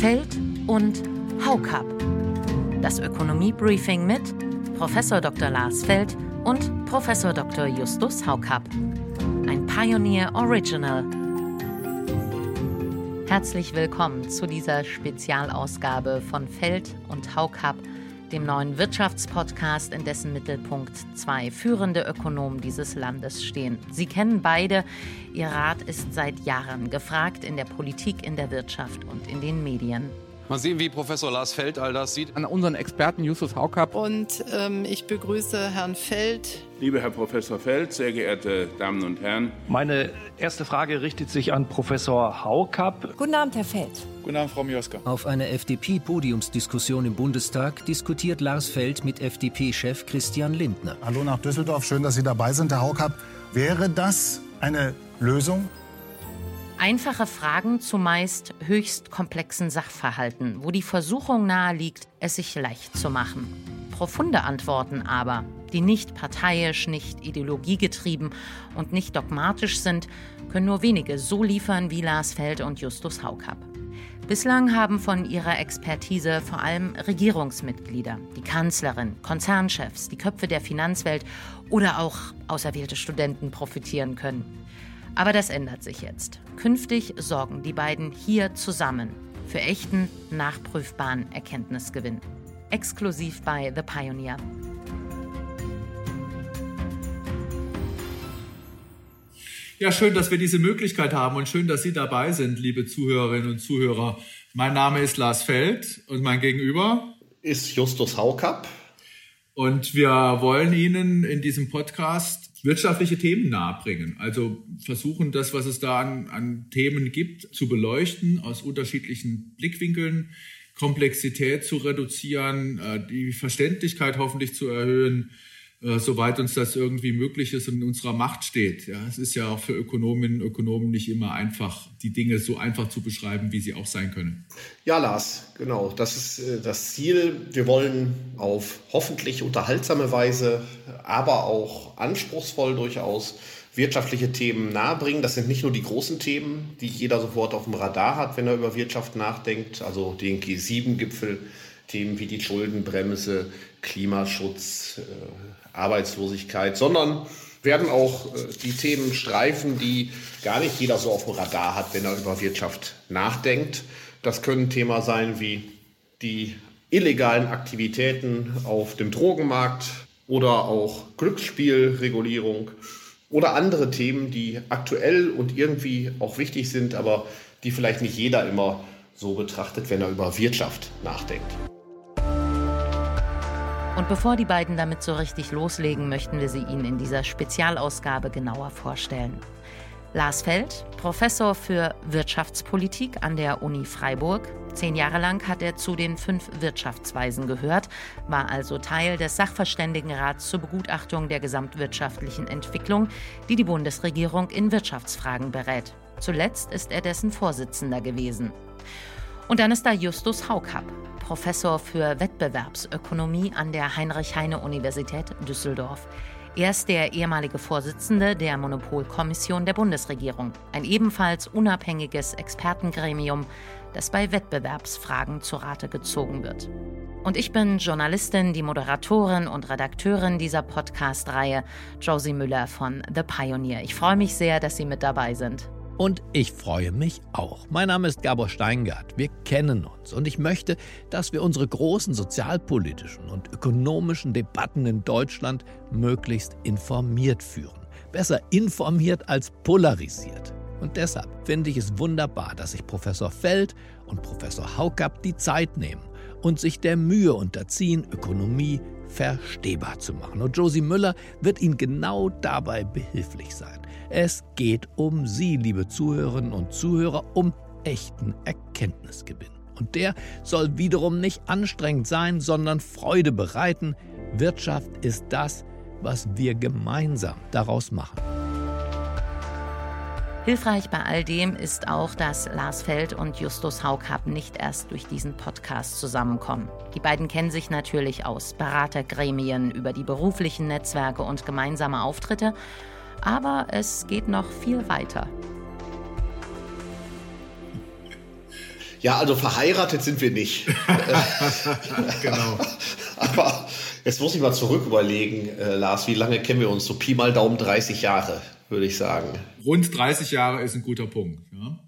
Feld und Haukap. Das Ökonomie-Briefing mit Prof. Dr. Lars Feld und Prof. Dr. Justus Haukap. Ein Pioneer Original. Herzlich willkommen zu dieser Spezialausgabe von Feld und Haukap dem neuen Wirtschaftspodcast, in dessen Mittelpunkt zwei führende Ökonomen dieses Landes stehen. Sie kennen beide. Ihr Rat ist seit Jahren gefragt in der Politik, in der Wirtschaft und in den Medien. Mal sehen, wie Professor Lars Feld all das sieht. An unseren Experten Justus Haukap. Und ähm, ich begrüße Herrn Feld. Lieber Herr Professor Feld, sehr geehrte Damen und Herren. Meine erste Frage richtet sich an Professor Haukap. Guten Abend, Herr Feld. Guten Abend, Frau Mioska. Auf einer FDP-Podiumsdiskussion im Bundestag diskutiert Lars Feld mit FDP-Chef Christian Lindner. Hallo nach Düsseldorf, schön, dass Sie dabei sind, Herr Haukap. Wäre das eine Lösung? Einfache Fragen zu meist höchst komplexen Sachverhalten, wo die Versuchung nahe liegt, es sich leicht zu machen. Profunde Antworten aber, die nicht parteiisch, nicht ideologiegetrieben und nicht dogmatisch sind, können nur wenige so liefern wie Lars Feld und Justus Haukapp. Bislang haben von ihrer Expertise vor allem Regierungsmitglieder, die Kanzlerin, Konzernchefs, die Köpfe der Finanzwelt oder auch auserwählte Studenten profitieren können. Aber das ändert sich jetzt. Künftig sorgen die beiden hier zusammen für echten, nachprüfbaren Erkenntnisgewinn. Exklusiv bei The Pioneer. Ja, schön, dass wir diese Möglichkeit haben und schön, dass Sie dabei sind, liebe Zuhörerinnen und Zuhörer. Mein Name ist Lars Feld und mein Gegenüber ist Justus Haukapp. Und wir wollen Ihnen in diesem Podcast wirtschaftliche Themen nahebringen. Also versuchen, das, was es da an, an Themen gibt, zu beleuchten aus unterschiedlichen Blickwinkeln, Komplexität zu reduzieren, äh, die Verständlichkeit hoffentlich zu erhöhen, äh, soweit uns das irgendwie möglich ist und in unserer Macht steht. Ja, es ist ja auch für Ökonominnen und Ökonomen nicht immer einfach, die Dinge so einfach zu beschreiben, wie sie auch sein können. Ja, Lars, genau. Das ist äh, das Ziel. Wir wollen auf hoffentlich unterhaltsame Weise, aber auch anspruchsvoll durchaus wirtschaftliche Themen nahebringen. Das sind nicht nur die großen Themen, die jeder sofort auf dem Radar hat, wenn er über Wirtschaft nachdenkt, also den G7-Gipfel, Themen wie die Schuldenbremse, Klimaschutz, äh, Arbeitslosigkeit, sondern werden auch äh, die Themen streifen, die gar nicht jeder so auf dem Radar hat, wenn er über Wirtschaft nachdenkt. Das können Themen sein wie die illegalen Aktivitäten auf dem Drogenmarkt oder auch Glücksspielregulierung oder andere Themen, die aktuell und irgendwie auch wichtig sind, aber die vielleicht nicht jeder immer so betrachtet, wenn er über Wirtschaft nachdenkt. Und bevor die beiden damit so richtig loslegen, möchten wir sie Ihnen in dieser Spezialausgabe genauer vorstellen. Lars Feld, Professor für Wirtschaftspolitik an der Uni Freiburg. Zehn Jahre lang hat er zu den fünf Wirtschaftsweisen gehört, war also Teil des Sachverständigenrats zur Begutachtung der gesamtwirtschaftlichen Entwicklung, die die Bundesregierung in Wirtschaftsfragen berät. Zuletzt ist er dessen Vorsitzender gewesen. Und dann ist da Justus Haukapp, Professor für Wettbewerbsökonomie an der Heinrich-Heine-Universität Düsseldorf. Er ist der ehemalige Vorsitzende der Monopolkommission der Bundesregierung, ein ebenfalls unabhängiges Expertengremium, das bei Wettbewerbsfragen zu Rate gezogen wird. Und ich bin Journalistin, die Moderatorin und Redakteurin dieser Podcast-Reihe, Josie Müller von The Pioneer. Ich freue mich sehr, dass Sie mit dabei sind. Und ich freue mich auch. Mein Name ist Gabor Steingart. Wir kennen uns und ich möchte, dass wir unsere großen sozialpolitischen und ökonomischen Debatten in Deutschland möglichst informiert führen. Besser informiert als polarisiert. Und deshalb finde ich es wunderbar, dass sich Professor Feld und Professor Haukapp die Zeit nehmen und sich der Mühe unterziehen, Ökonomie verstehbar zu machen. Und Josie Müller wird Ihnen genau dabei behilflich sein. Es geht um Sie, liebe Zuhörerinnen und Zuhörer, um echten Erkenntnisgewinn. Und der soll wiederum nicht anstrengend sein, sondern Freude bereiten. Wirtschaft ist das, was wir gemeinsam daraus machen. Hilfreich bei all dem ist auch, dass Lars Feld und Justus Haukapp nicht erst durch diesen Podcast zusammenkommen. Die beiden kennen sich natürlich aus Beratergremien über die beruflichen Netzwerke und gemeinsame Auftritte aber es geht noch viel weiter. Ja, also verheiratet sind wir nicht. genau. Aber jetzt muss ich mal zurück überlegen, äh, Lars, wie lange kennen wir uns? So Pi mal Daumen 30 Jahre, würde ich sagen. Rund 30 Jahre ist ein guter Punkt. Ja.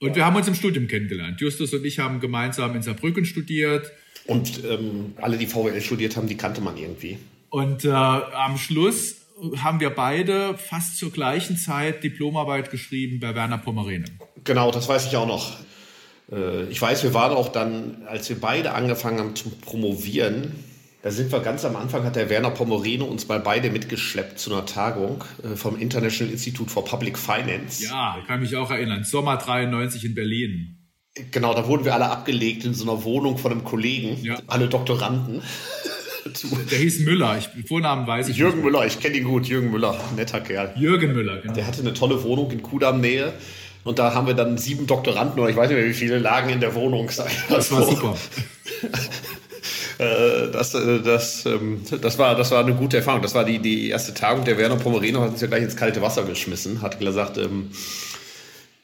Und ja. wir haben uns im Studium kennengelernt. Justus und ich haben gemeinsam in Saarbrücken studiert. Und ähm, alle, die VWL studiert haben, die kannte man irgendwie. Und äh, am Schluss haben wir beide fast zur gleichen Zeit Diplomarbeit geschrieben bei Werner Pommerene. Genau, das weiß ich auch noch. Äh, ich weiß, wir waren auch dann, als wir beide angefangen haben zu promovieren, da sind wir ganz am Anfang, hat der Werner Pomoreno uns mal beide mitgeschleppt zu einer Tagung äh, vom International Institute for Public Finance. Ja, kann mich auch erinnern. Sommer 93 in Berlin. Genau, da wurden wir alle abgelegt in so einer Wohnung von einem Kollegen, ja. alle Doktoranden. Der hieß Müller, ich, Vornamen weiß ich Jürgen nicht. Müller, ich kenne ihn gut, Jürgen Müller, netter Kerl. Jürgen Müller, genau. Der hatte eine tolle Wohnung in Kudam-Nähe. Und da haben wir dann sieben Doktoranden, oder ich weiß nicht mehr, wie viele lagen in der Wohnung. Das war super. Äh, das, äh, das, ähm, das, war, das war eine gute Erfahrung. Das war die, die erste Tagung. Der Werner Pomerino hat uns ja gleich ins kalte Wasser geschmissen, hat gesagt, ähm,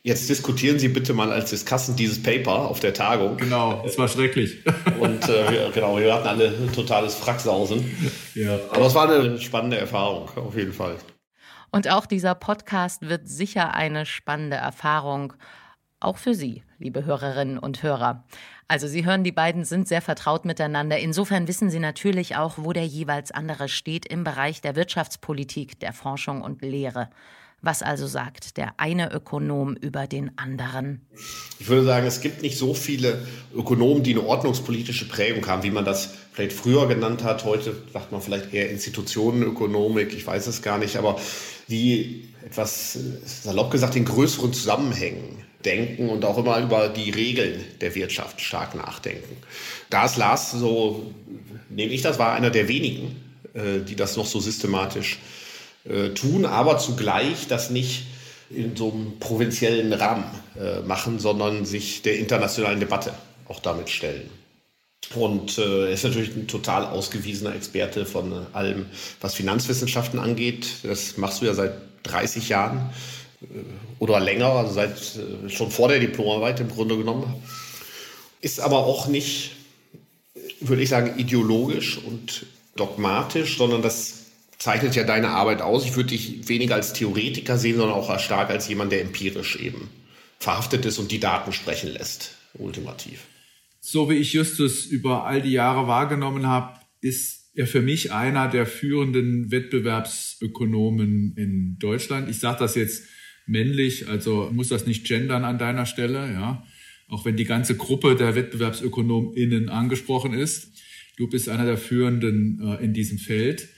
Jetzt diskutieren Sie bitte mal als Diskassen dieses Paper auf der Tagung. Genau, es war schrecklich. Und äh, genau, wir hatten alle totales Fracksausen. Ja. Aber es war eine spannende Erfahrung, auf jeden Fall. Und auch dieser Podcast wird sicher eine spannende Erfahrung, auch für Sie, liebe Hörerinnen und Hörer. Also Sie hören, die beiden sind sehr vertraut miteinander. Insofern wissen Sie natürlich auch, wo der jeweils andere steht im Bereich der Wirtschaftspolitik, der Forschung und Lehre. Was also sagt der eine Ökonom über den anderen? Ich würde sagen, es gibt nicht so viele Ökonomen, die eine ordnungspolitische Prägung haben, wie man das vielleicht früher genannt hat. Heute sagt man vielleicht eher Institutionenökonomik, ich weiß es gar nicht, aber die etwas salopp gesagt in größeren Zusammenhängen denken und auch immer über die Regeln der Wirtschaft stark nachdenken. Da ist Lars, so nehme ich das, war einer der wenigen, äh, die das noch so systematisch äh, tun, aber zugleich das nicht in so einem provinziellen Rahmen äh, machen, sondern sich der internationalen Debatte auch damit stellen. Und er ist natürlich ein total ausgewiesener Experte von allem, was Finanzwissenschaften angeht. Das machst du ja seit 30 Jahren oder länger, also seit äh, schon vor der Diplomarbeit im Grunde genommen. Ist aber auch nicht, würde ich sagen, ideologisch und dogmatisch, sondern das zeichnet ja deine Arbeit aus. Ich würde dich weniger als Theoretiker sehen, sondern auch stark als jemand, der empirisch eben verhaftet ist und die Daten sprechen lässt, ultimativ. So wie ich Justus über all die Jahre wahrgenommen habe, ist er für mich einer der führenden Wettbewerbsökonomen in Deutschland. Ich sage das jetzt männlich, also muss das nicht gendern an deiner Stelle, ja. Auch wenn die ganze Gruppe der WettbewerbsökonomInnen angesprochen ist. Du bist einer der führenden äh, in diesem Feld.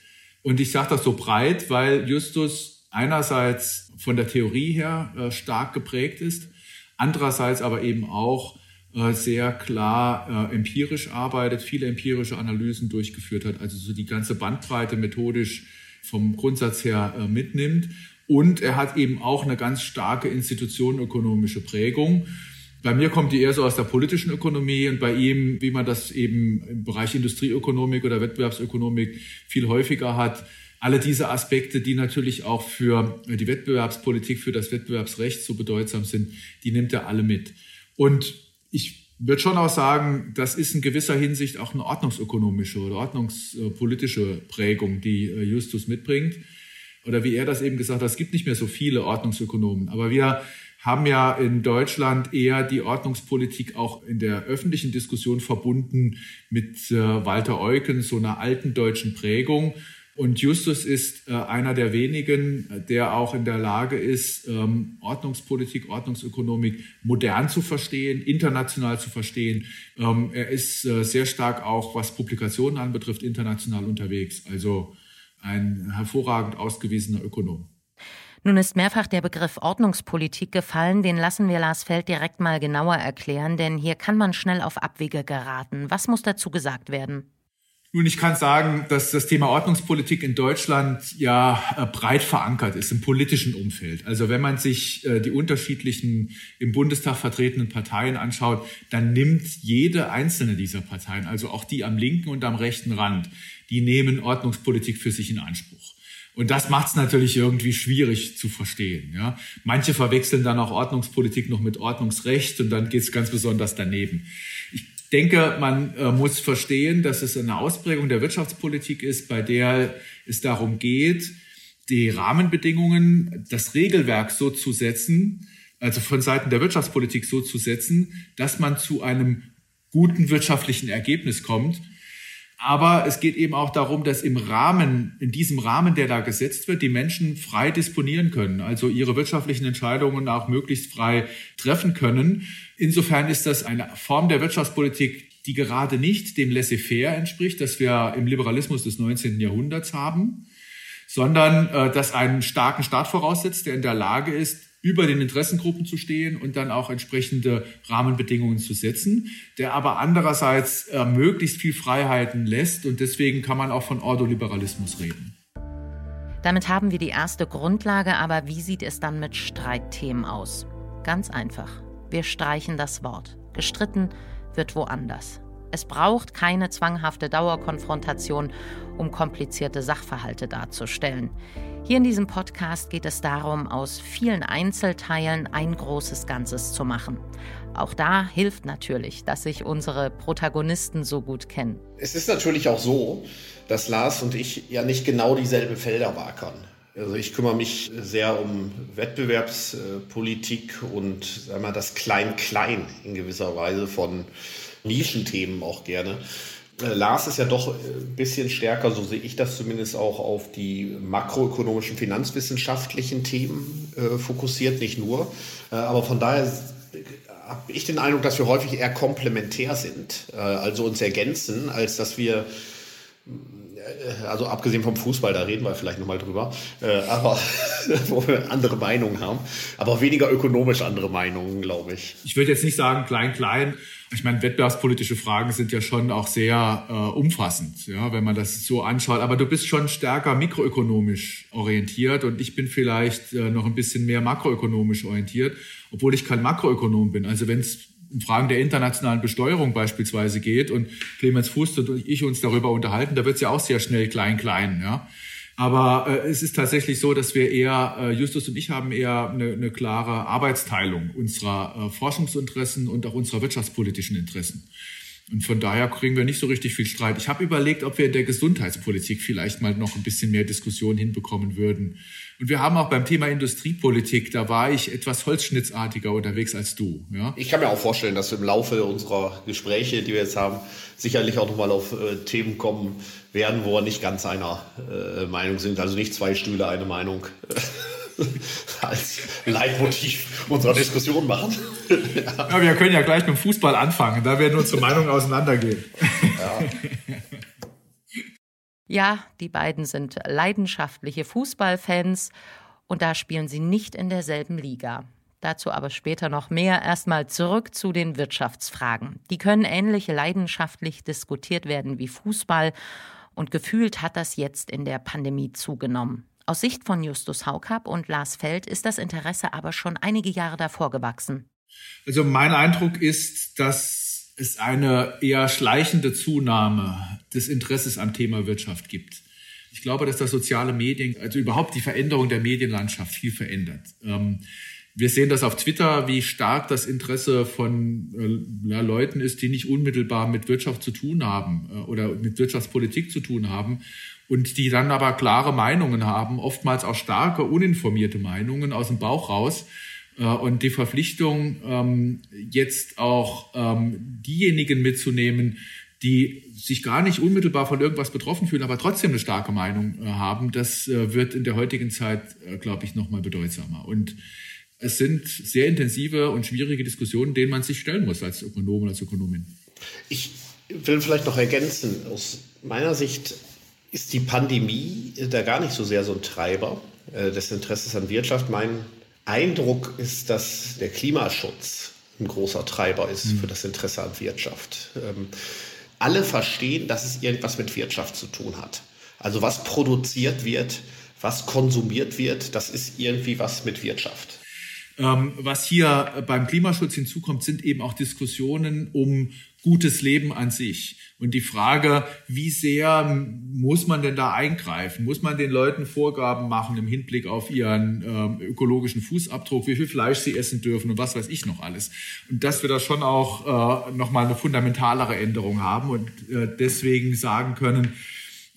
Und ich sage das so breit, weil Justus einerseits von der Theorie her äh, stark geprägt ist, andererseits aber eben auch äh, sehr klar empirisch arbeitet, viele empirische Analysen durchgeführt hat, also so die ganze Bandbreite methodisch vom Grundsatz her mitnimmt. Und er hat eben auch eine ganz starke institutionenökonomische Prägung. Bei mir kommt die eher so aus der politischen Ökonomie und bei ihm, wie man das eben im Bereich Industrieökonomik oder Wettbewerbsökonomik viel häufiger hat, alle diese Aspekte, die natürlich auch für die Wettbewerbspolitik, für das Wettbewerbsrecht so bedeutsam sind, die nimmt er alle mit. Und ich würde schon auch sagen, das ist in gewisser Hinsicht auch eine ordnungsökonomische oder ordnungspolitische Prägung, die äh, Justus mitbringt. Oder wie er das eben gesagt hat, es gibt nicht mehr so viele Ordnungsökonomen. Aber wir haben ja in Deutschland eher die Ordnungspolitik auch in der öffentlichen Diskussion verbunden mit äh, Walter Eucken, so einer alten deutschen Prägung. Und Justus ist äh, einer der wenigen, der auch in der Lage ist, ähm, Ordnungspolitik, Ordnungsökonomik modern zu verstehen, international zu verstehen. Ähm, er ist äh, sehr stark auch, was Publikationen anbetrifft, international unterwegs. Also ein hervorragend ausgewiesener Ökonom. Nun ist mehrfach der Begriff Ordnungspolitik gefallen, den lassen wir Lars Feld direkt mal genauer erklären, denn hier kann man schnell auf Abwege geraten. Was muss dazu gesagt werden? Nun, ich kann sagen, dass das Thema Ordnungspolitik in Deutschland ja äh, breit verankert ist im politischen Umfeld. Also wenn man sich äh, die unterschiedlichen im Bundestag vertretenen Parteien anschaut, dann nimmt jede einzelne dieser Parteien, also auch die am linken und am rechten Rand, die nehmen Ordnungspolitik für sich in Anspruch. Und das macht es natürlich irgendwie schwierig zu verstehen. Ja? Manche verwechseln dann auch Ordnungspolitik noch mit Ordnungsrecht und dann geht es ganz besonders daneben. Ich denke, man äh, muss verstehen, dass es eine Ausprägung der Wirtschaftspolitik ist, bei der es darum geht, die Rahmenbedingungen, das Regelwerk so zu setzen, also von Seiten der Wirtschaftspolitik so zu setzen, dass man zu einem guten wirtschaftlichen Ergebnis kommt aber es geht eben auch darum, dass im Rahmen, in diesem Rahmen, der da gesetzt wird, die Menschen frei disponieren können, also ihre wirtschaftlichen Entscheidungen auch möglichst frei treffen können. Insofern ist das eine Form der Wirtschaftspolitik, die gerade nicht dem Laissez-faire entspricht, das wir im Liberalismus des 19. Jahrhunderts haben, sondern äh, das einen starken Staat voraussetzt, der in der Lage ist, über den Interessengruppen zu stehen und dann auch entsprechende Rahmenbedingungen zu setzen, der aber andererseits äh, möglichst viel Freiheiten lässt und deswegen kann man auch von Ordoliberalismus reden. Damit haben wir die erste Grundlage, aber wie sieht es dann mit Streitthemen aus? Ganz einfach. Wir streichen das Wort. Gestritten wird woanders. Es braucht keine zwanghafte Dauerkonfrontation, um komplizierte Sachverhalte darzustellen. Hier in diesem Podcast geht es darum, aus vielen Einzelteilen ein großes Ganzes zu machen. Auch da hilft natürlich, dass sich unsere Protagonisten so gut kennen. Es ist natürlich auch so, dass Lars und ich ja nicht genau dieselben Felder wackern. Also ich kümmere mich sehr um Wettbewerbspolitik und sag mal, das Klein-Klein in gewisser Weise von Nischenthemen auch gerne. Äh, Lars ist ja doch ein bisschen stärker, so sehe ich das zumindest auch, auf die makroökonomischen, finanzwissenschaftlichen Themen äh, fokussiert, nicht nur. Äh, aber von daher habe ich den Eindruck, dass wir häufig eher komplementär sind, äh, also uns ergänzen, als dass wir äh, also abgesehen vom Fußball, da reden wir vielleicht nochmal drüber, äh, aber wo wir andere Meinungen haben, aber weniger ökonomisch andere Meinungen, glaube ich. Ich würde jetzt nicht sagen klein, klein. Ich meine, wettbewerbspolitische Fragen sind ja schon auch sehr äh, umfassend, ja, wenn man das so anschaut. Aber du bist schon stärker mikroökonomisch orientiert und ich bin vielleicht äh, noch ein bisschen mehr makroökonomisch orientiert, obwohl ich kein Makroökonom bin. Also wenn es um Fragen der internationalen Besteuerung beispielsweise geht und Clemens Fußt und ich uns darüber unterhalten, da wird es ja auch sehr schnell klein, klein. Ja. Aber äh, es ist tatsächlich so, dass wir eher, äh, Justus und ich haben eher eine, eine klare Arbeitsteilung unserer äh, Forschungsinteressen und auch unserer wirtschaftspolitischen Interessen. Und von daher kriegen wir nicht so richtig viel Streit. Ich habe überlegt, ob wir in der Gesundheitspolitik vielleicht mal noch ein bisschen mehr Diskussion hinbekommen würden. Und wir haben auch beim Thema Industriepolitik, da war ich etwas holzschnittsartiger unterwegs als du. Ja? Ich kann mir auch vorstellen, dass wir im Laufe unserer Gespräche, die wir jetzt haben, sicherlich auch nochmal auf äh, Themen kommen werden, wo wir nicht ganz einer äh, Meinung sind. Also nicht zwei Stühle, eine Meinung. als Leitmotiv unserer Diskussion machen. ja. ja. wir können ja gleich mit dem Fußball anfangen, da werden unsere Meinungen auseinandergehen. Ja. ja, die beiden sind leidenschaftliche Fußballfans und da spielen sie nicht in derselben Liga. Dazu aber später noch mehr. Erstmal zurück zu den Wirtschaftsfragen. Die können ähnlich leidenschaftlich diskutiert werden wie Fußball und gefühlt hat das jetzt in der Pandemie zugenommen. Aus Sicht von Justus Haukapp und Lars Feld ist das Interesse aber schon einige Jahre davor gewachsen. Also mein Eindruck ist, dass es eine eher schleichende Zunahme des Interesses am Thema Wirtschaft gibt. Ich glaube, dass das soziale Medien, also überhaupt die Veränderung der Medienlandschaft viel verändert. Ähm, wir sehen das auf Twitter, wie stark das Interesse von äh, Leuten ist, die nicht unmittelbar mit Wirtschaft zu tun haben äh, oder mit Wirtschaftspolitik zu tun haben und die dann aber klare Meinungen haben, oftmals auch starke, uninformierte Meinungen aus dem Bauch raus. Äh, und die Verpflichtung, ähm, jetzt auch ähm, diejenigen mitzunehmen, die sich gar nicht unmittelbar von irgendwas betroffen fühlen, aber trotzdem eine starke Meinung äh, haben, das äh, wird in der heutigen Zeit, glaube ich, nochmal bedeutsamer. Und es sind sehr intensive und schwierige Diskussionen, denen man sich stellen muss als Ökonom und als Ökonomin. Ich will vielleicht noch ergänzen, aus meiner Sicht ist die Pandemie da gar nicht so sehr so ein Treiber äh, des Interesses an Wirtschaft. Mein Eindruck ist, dass der Klimaschutz ein großer Treiber ist mhm. für das Interesse an Wirtschaft. Ähm, alle verstehen, dass es irgendwas mit Wirtschaft zu tun hat. Also was produziert wird, was konsumiert wird, das ist irgendwie was mit Wirtschaft. Ähm, was hier beim Klimaschutz hinzukommt, sind eben auch Diskussionen um gutes Leben an sich. Und die Frage, wie sehr muss man denn da eingreifen? Muss man den Leuten Vorgaben machen im Hinblick auf ihren äh, ökologischen Fußabdruck, wie viel Fleisch sie essen dürfen und was weiß ich noch alles? Und dass wir da schon auch äh, nochmal eine fundamentalere Änderung haben und äh, deswegen sagen können,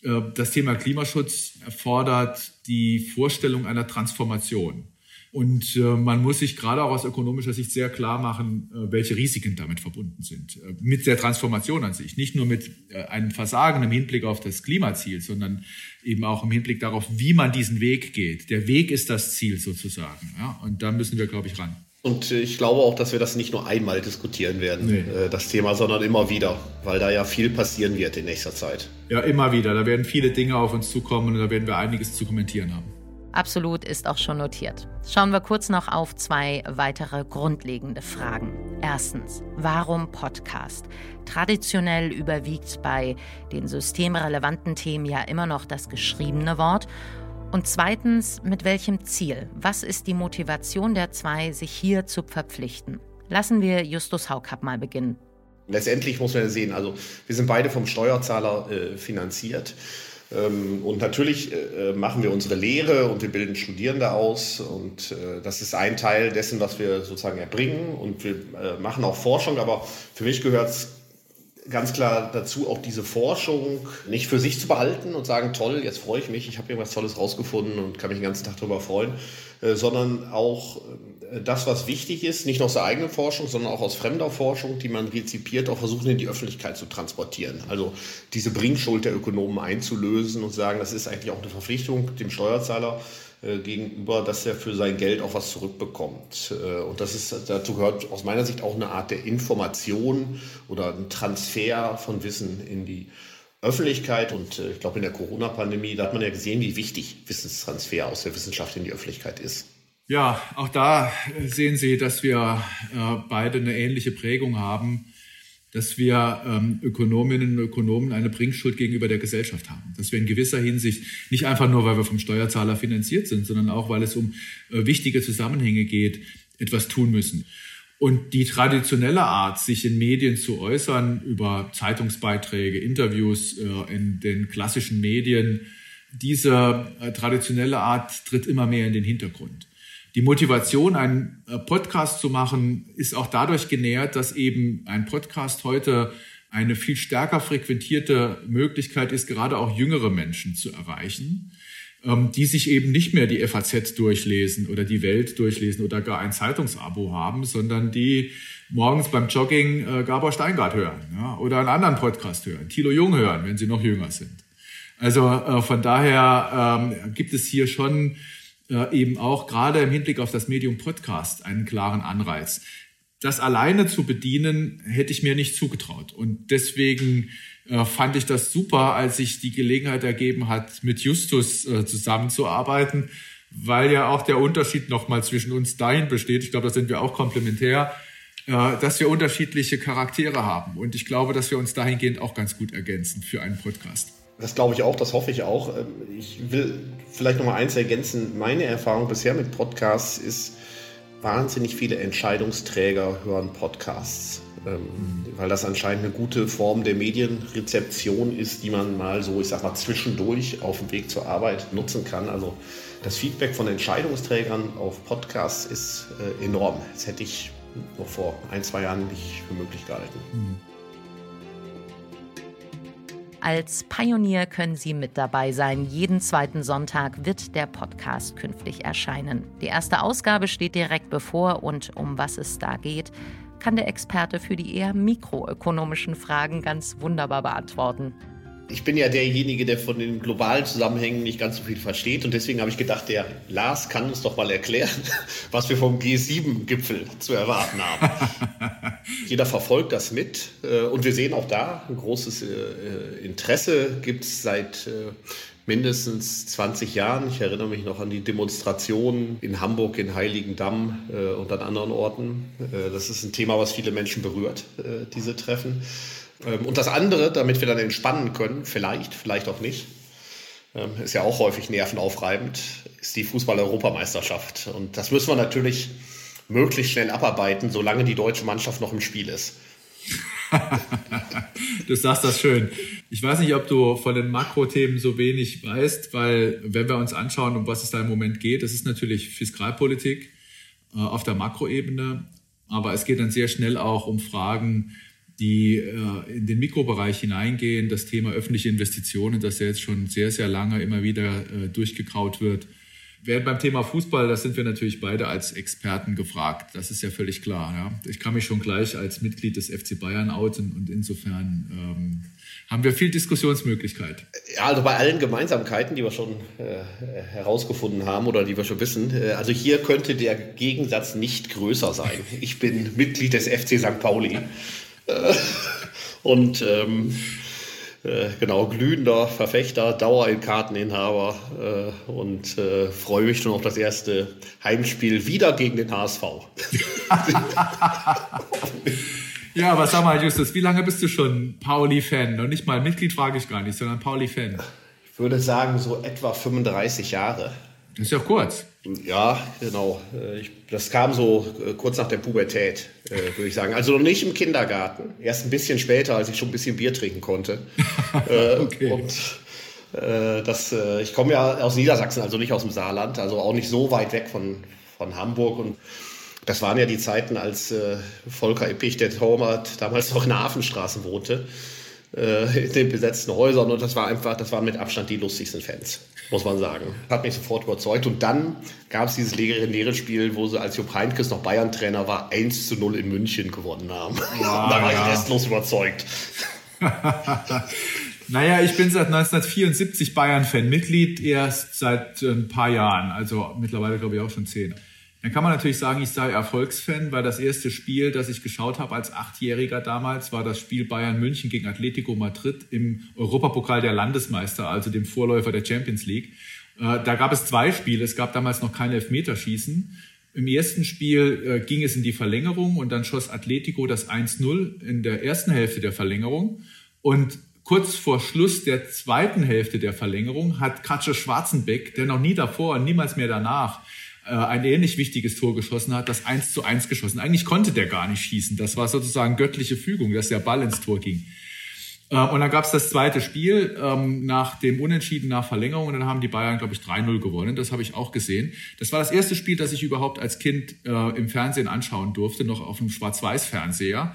äh, das Thema Klimaschutz erfordert die Vorstellung einer Transformation. Und äh, man muss sich gerade auch aus ökonomischer Sicht sehr klar machen, äh, welche Risiken damit verbunden sind. Äh, mit der Transformation an sich. Nicht nur mit äh, einem Versagen im Hinblick auf das Klimaziel, sondern eben auch im Hinblick darauf, wie man diesen Weg geht. Der Weg ist das Ziel sozusagen. Ja? Und da müssen wir, glaube ich, ran. Und ich glaube auch, dass wir das nicht nur einmal diskutieren werden, nee. Äh, das Thema, sondern immer wieder, weil da ja viel passieren wird in nächster Zeit. Ja, immer wieder. Da werden viele Dinge auf uns zukommen und da werden wir einiges zu kommentieren haben. Absolut ist auch schon notiert. Schauen wir kurz noch auf zwei weitere grundlegende Fragen. Erstens, warum Podcast? Traditionell überwiegt bei den systemrelevanten Themen ja immer noch das geschriebene Wort. Und zweitens, mit welchem Ziel? Was ist die Motivation der zwei, sich hier zu verpflichten? Lassen wir Justus Haukapp mal beginnen. Letztendlich muss man ja sehen, also wir sind beide vom Steuerzahler äh, finanziert. Ähm, und natürlich äh, machen wir unsere Lehre und wir bilden Studierende aus. Und äh, das ist ein Teil dessen, was wir sozusagen erbringen. Und wir äh, machen auch Forschung. Aber für mich gehört es ganz klar dazu, auch diese Forschung nicht für sich zu behalten und sagen, toll, jetzt freue ich mich, ich habe irgendwas Tolles rausgefunden und kann mich den ganzen Tag darüber freuen, sondern auch das, was wichtig ist, nicht nur aus der eigenen Forschung, sondern auch aus fremder Forschung, die man rezipiert, auch versuchen in die Öffentlichkeit zu transportieren. Also diese Bringschuld der Ökonomen einzulösen und sagen, das ist eigentlich auch eine Verpflichtung dem Steuerzahler äh, gegenüber, dass er für sein Geld auch was zurückbekommt. Äh, und das ist, dazu gehört aus meiner Sicht auch eine Art der Information oder ein Transfer von Wissen in die Öffentlichkeit und äh, ich glaube in der Corona-Pandemie, da hat man ja gesehen, wie wichtig Wissenstransfer aus der Wissenschaft in die Öffentlichkeit ist. Ja, auch da sehen Sie, dass wir äh, beide eine ähnliche Prägung haben, dass wir ähm, Ökonominnen und Ökonomen eine Bringschuld gegenüber der Gesellschaft haben. Dass wir in gewisser Hinsicht nicht einfach nur, weil wir vom Steuerzahler finanziert sind, sondern auch, weil es um äh, wichtige Zusammenhänge geht, etwas tun müssen. Und die traditionelle Art, sich in Medien zu äußern, über Zeitungsbeiträge, Interviews äh, in den klassischen Medien, diese äh, traditionelle Art tritt immer mehr in den Hintergrund. Die Motivation, einen äh, Podcast zu machen, ist auch dadurch genährt, dass eben ein Podcast heute eine viel stärker frequentierte Möglichkeit ist, gerade auch jüngere Menschen zu erreichen, ähm, die sich eben nicht mehr die FAZ durchlesen oder die Welt durchlesen oder gar ein Zeitungsabo haben, sondern die morgens beim Jogging äh, Gabor Steingart hören oder einen anderen Podcast hören, Thilo Jung hören, wenn sie noch jünger sind. Also äh, von daher ähm, gibt es hier schon eben auch gerade im Hinblick auf das Medium Podcast einen klaren Anreiz. Das alleine zu bedienen, hätte ich mir nicht zugetraut. Und deswegen äh, fand ich das super, als sich die Gelegenheit ergeben hat, mit Justus äh, zusammenzuarbeiten, weil ja auch der Unterschied nochmal zwischen uns dahin besteht. Ich glaube, da sind wir auch komplementär, äh, dass wir unterschiedliche Charaktere haben. Und ich glaube, dass wir uns dahingehend auch ganz gut ergänzen für einen Podcast. Das glaube ich auch, das hoffe ich auch. Ähm, ich will vielleicht noch mal eins ergänzen. Meine Erfahrung bisher mit Podcasts ist, wahnsinnig viele Entscheidungsträger hören Podcasts, ähm, weil das anscheinend eine gute Form der Medienrezeption ist, die man mal so, ich sag mal, zwischendurch auf dem Weg zur Arbeit nutzen kann. Also das Feedback von Entscheidungsträgern auf Podcasts ist äh, enorm. Das hätte ich noch vor ein, zwei Jahren nicht für möglich gehalten. Mhm. Als Pionier können Sie mit dabei sein. Jeden zweiten Sonntag wird der Podcast künftig erscheinen. Die erste Ausgabe steht direkt bevor und um was es da geht, kann der Experte für die eher mikroökonomischen Fragen ganz wunderbar beantworten. Ich bin ja derjenige, der von den globalen Zusammenhängen nicht ganz so viel versteht. Und deswegen habe ich gedacht, der Lars kann uns doch mal erklären, was wir vom G7-Gipfel zu erwarten haben. Jeder verfolgt das mit. Äh, und wir sehen auch da ein großes äh, Interesse gibt es seit äh, mindestens 20 Jahren. Ich erinnere mich noch an die Demonstrationen in Hamburg, in Heiligendamm und an anderen Orten. Das ist ein Thema, was viele Menschen berührt, diese Treffen. Ähm, und das andere, damit wir dann entspannen können, vielleicht, vielleicht auch nicht, ähm, ist ja auch häufig nervenaufreibend, ist die Fußball-Europameisterschaft. Und das müssen wir natürlich möglichst schnell abarbeiten, solange die deutsche Mannschaft noch im Spiel ist. du sagst das schön. Ich weiß nicht, ob du von den Makrothemen so wenig weißt, weil wenn wir uns anschauen, um was es da im Moment geht, das ist natürlich Fiskalpolitik äh, auf der Makroebene, aber es geht dann sehr schnell auch um Fragen, die äh, in den Mikrobereich hineingehen. Das Thema öffentliche Investitionen, das ja jetzt schon sehr, sehr lange immer wieder äh, durchgekaut wird. Während beim Thema Fußball, das sind wir natürlich beide als Experten gefragt. Das ist ja völlig klar. Ja. Ich kann mich schon gleich als Mitglied des FC Bayern outen und insofern ähm, haben wir viel Diskussionsmöglichkeit. Ja, also bei allen Gemeinsamkeiten, die wir schon äh, herausgefunden haben oder die wir schon wissen, äh, also hier könnte der Gegensatz nicht größer sein. Ich bin Mitglied des FC St. Pauli und ähm, äh, genau, glühender Verfechter, Dauerkarteninhaber äh, und äh, freue mich schon auf das erste Heimspiel wieder gegen den HSV. ja, aber sag mal, Justus, wie lange bist du schon Pauli-Fan? Und nicht mal Mitglied frage ich gar nicht, sondern Pauli-Fan. Ich würde sagen, so etwa 35 Jahre. Das ist ja kurz. Ja, genau. Äh, ich, das kam so äh, kurz nach der Pubertät, äh, würde ich sagen. Also noch nicht im Kindergarten. Erst ein bisschen später, als ich schon ein bisschen Bier trinken konnte. okay. Und das, ich komme ja aus Niedersachsen, also nicht aus dem Saarland, also auch nicht so weit weg von, von Hamburg. Und das waren ja die Zeiten, als Volker Ippich, der Torwart, damals noch in der Hafenstraße wohnte in den besetzten Häusern und das war einfach, das waren mit Abstand die lustigsten Fans muss man sagen. Hat mich sofort überzeugt. Und dann gab es dieses legendäre Spiel, wo sie, als Jupp Heynckes noch Bayern-Trainer war, 1 zu 0 in München gewonnen haben. Ja, da war ja. ich restlos überzeugt. naja, ich bin seit 1974 Bayern-Fan, Mitglied erst seit ein paar Jahren, also mittlerweile glaube ich auch schon zehn. Dann kann man natürlich sagen, ich sei Erfolgsfan, weil das erste Spiel, das ich geschaut habe als Achtjähriger damals, war das Spiel Bayern München gegen Atletico Madrid im Europapokal der Landesmeister, also dem Vorläufer der Champions League. Äh, da gab es zwei Spiele. Es gab damals noch keine Elfmeterschießen. Im ersten Spiel äh, ging es in die Verlängerung und dann schoss Atletico das 1-0 in der ersten Hälfte der Verlängerung. Und kurz vor Schluss der zweiten Hälfte der Verlängerung hat Katsche Schwarzenbeck, der noch nie davor und niemals mehr danach ein ähnlich wichtiges Tor geschossen hat, das 1 zu 1 geschossen. Eigentlich konnte der gar nicht schießen. Das war sozusagen göttliche Fügung, dass der Ball ins Tor ging. Äh, und dann gab es das zweite Spiel ähm, nach dem Unentschieden nach Verlängerung und dann haben die Bayern, glaube ich, 3-0 gewonnen. Das habe ich auch gesehen. Das war das erste Spiel, das ich überhaupt als Kind äh, im Fernsehen anschauen durfte, noch auf einem Schwarz-Weiß-Fernseher.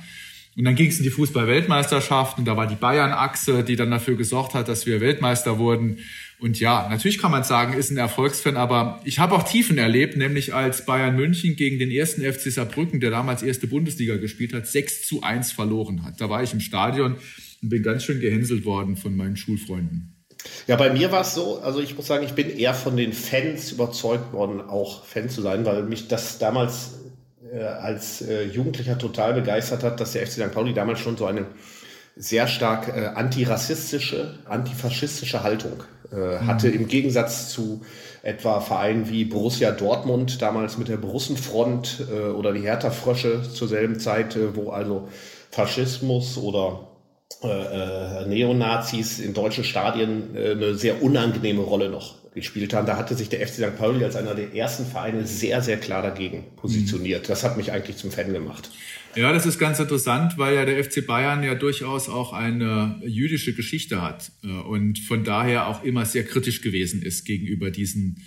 Und dann ging es in die Fußball-Weltmeisterschaft und da war die Bayern-Achse, die dann dafür gesorgt hat, dass wir Weltmeister wurden. Und ja, natürlich kann man sagen, ist ein Erfolgsfan, aber ich habe auch Tiefen erlebt, nämlich als Bayern München gegen den ersten FC Saarbrücken, der damals erste Bundesliga gespielt hat, 6 zu 1 verloren hat. Da war ich im Stadion und bin ganz schön gehänselt worden von meinen Schulfreunden. Ja, bei mir war es so, also ich muss sagen, ich bin eher von den Fans überzeugt worden, auch Fan zu sein, weil mich das damals äh, als äh, Jugendlicher total begeistert hat, dass der FC St. Pauli damals schon so eine sehr stark äh, antirassistische, antifaschistische Haltung äh, hatte, mhm. im Gegensatz zu etwa Vereinen wie Borussia Dortmund, damals mit der Borussenfront äh, oder die Hertha-Frösche zur selben Zeit, äh, wo also Faschismus oder äh, äh, Neonazis in deutschen Stadien äh, eine sehr unangenehme Rolle noch gespielt haben. Da hatte sich der FC St. Pauli als einer der ersten Vereine sehr, sehr klar dagegen positioniert. Mhm. Das hat mich eigentlich zum Fan gemacht. Ja, das ist ganz interessant, weil ja der FC Bayern ja durchaus auch eine jüdische Geschichte hat äh, und von daher auch immer sehr kritisch gewesen ist gegenüber diesen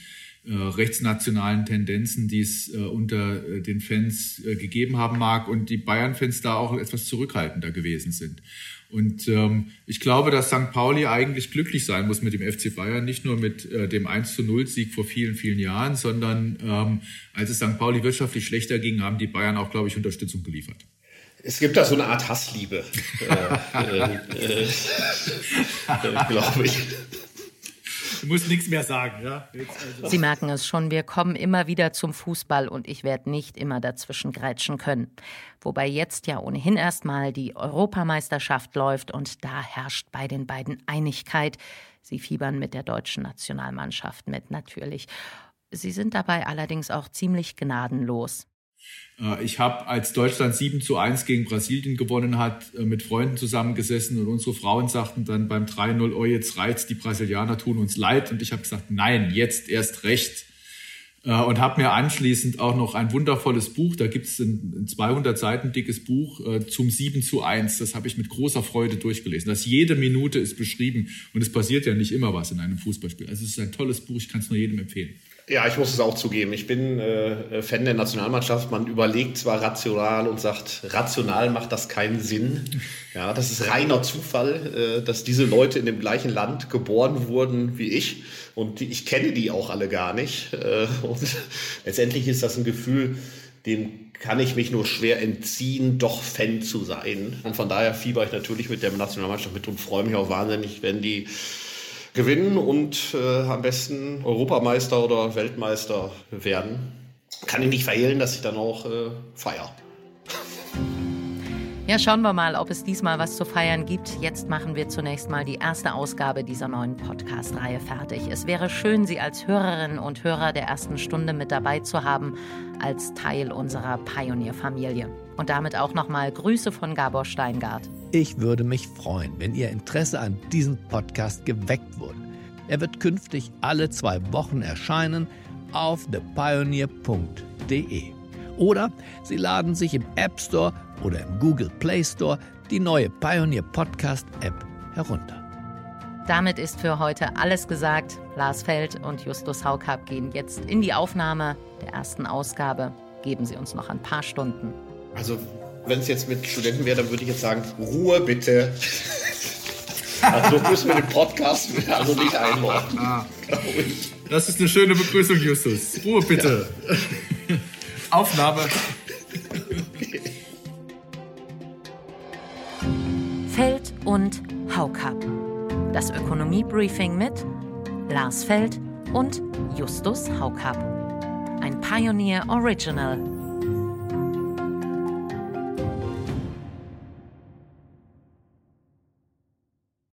äh, rechtsnationalen Tendenzen, die es äh, unter den Fans gegeben haben mag und die Bayern-Fans da auch etwas zurückhaltender gewesen sind. Und ähm, ich glaube, dass St. Pauli eigentlich glücklich sein muss mit dem FC Bayern, nicht nur mit äh, dem 1 zu 0 Sieg vor vielen, vielen Jahren, sondern ähm, als es St. Pauli wirtschaftlich schlechter ging, haben die Bayern auch, glaube ich, Unterstützung geliefert. Es gibt da so eine Art Hassliebe, äh, äh, äh, äh glaube ich. Du musst nichts mehr sagen, ja? Also. Sie merken es schon, wir kommen immer wieder zum Fußball und ich werde nicht immer dazwischen grätschen können. Wobei jetzt ja ohnehin erstmal die Europameisterschaft läuft und da herrscht bei den beiden Einigkeit. Sie fiebern mit der deutschen Nationalmannschaft mit, natürlich. Sie sind dabei allerdings auch ziemlich gnadenlos. Äh, ich habe, als Deutschland 7 zu 1 gegen Brasilien gewonnen hat, äh, mit Freunden zusammengesessen und unsere Frauen sagten dann beim 3-0, oh, jetzt reizt, die Brasilianer tun uns leid. Und ich habe gesagt, nein, jetzt erst recht. Äh, und habe mir anschließend auch noch ein wundervolles Buch, da gibt es ein 200 Seiten dickes Buch zum 7 zu 1, das habe ich mit großer Freude durchgelesen. Das jede Minute ist beschrieben und es passiert ja nicht immer was in einem Fußballspiel. Also es ist ein tolles Buch, ich kann es nur jedem empfehlen. Ja, ich muss es auch zugeben. Ich bin äh, Fan der Nationalmannschaft. Man überlegt zwar rational und sagt, rational macht das keinen Sinn. Ja, das ist reiner Zufall, äh, dass diese Leute in dem gleichen Land geboren wurden wie ich. Und die, ich kenne die auch alle gar nicht. Äh, und letztendlich ist das ein Gefühl, dem kann ich mich nur schwer entziehen, doch Fan zu sein. Und von daher fieber ich natürlich mit der Nationalmannschaft mit und freue mich auch wahnsinnig, wenn die gewinnen und äh, am besten Europameister oder Weltmeister werden. Kann ich nicht verhehlen, dass ich dann auch äh, feier. Ja, schauen wir mal, ob es diesmal was zu feiern gibt. Jetzt machen wir zunächst mal die erste Ausgabe dieser neuen Podcast-Reihe fertig. Es wäre schön, Sie als Hörerinnen und Hörer der ersten Stunde mit dabei zu haben, als Teil unserer Pioneer-Familie. Und damit auch nochmal Grüße von Gabor Steingart. Ich würde mich freuen, wenn Ihr Interesse an diesem Podcast geweckt wurde. Er wird künftig alle zwei Wochen erscheinen auf thepioneer.de. Oder Sie laden sich im App Store oder im Google Play Store die neue Pioneer Podcast App herunter. Damit ist für heute alles gesagt. Lars Feld und Justus Haukapp gehen jetzt in die Aufnahme der ersten Ausgabe. Geben Sie uns noch ein paar Stunden. Also, wenn es jetzt mit Studenten wäre, dann würde ich jetzt sagen, Ruhe bitte. also müssen wir den Podcast also nicht einordnen. Ah. Das ist eine schöne Begrüßung, Justus. Ruhe bitte. Ja. Aufnahme. Feld und Haukapp. Das Ökonomiebriefing mit Lars Feld und Justus Haukapp. Ein Pioneer Original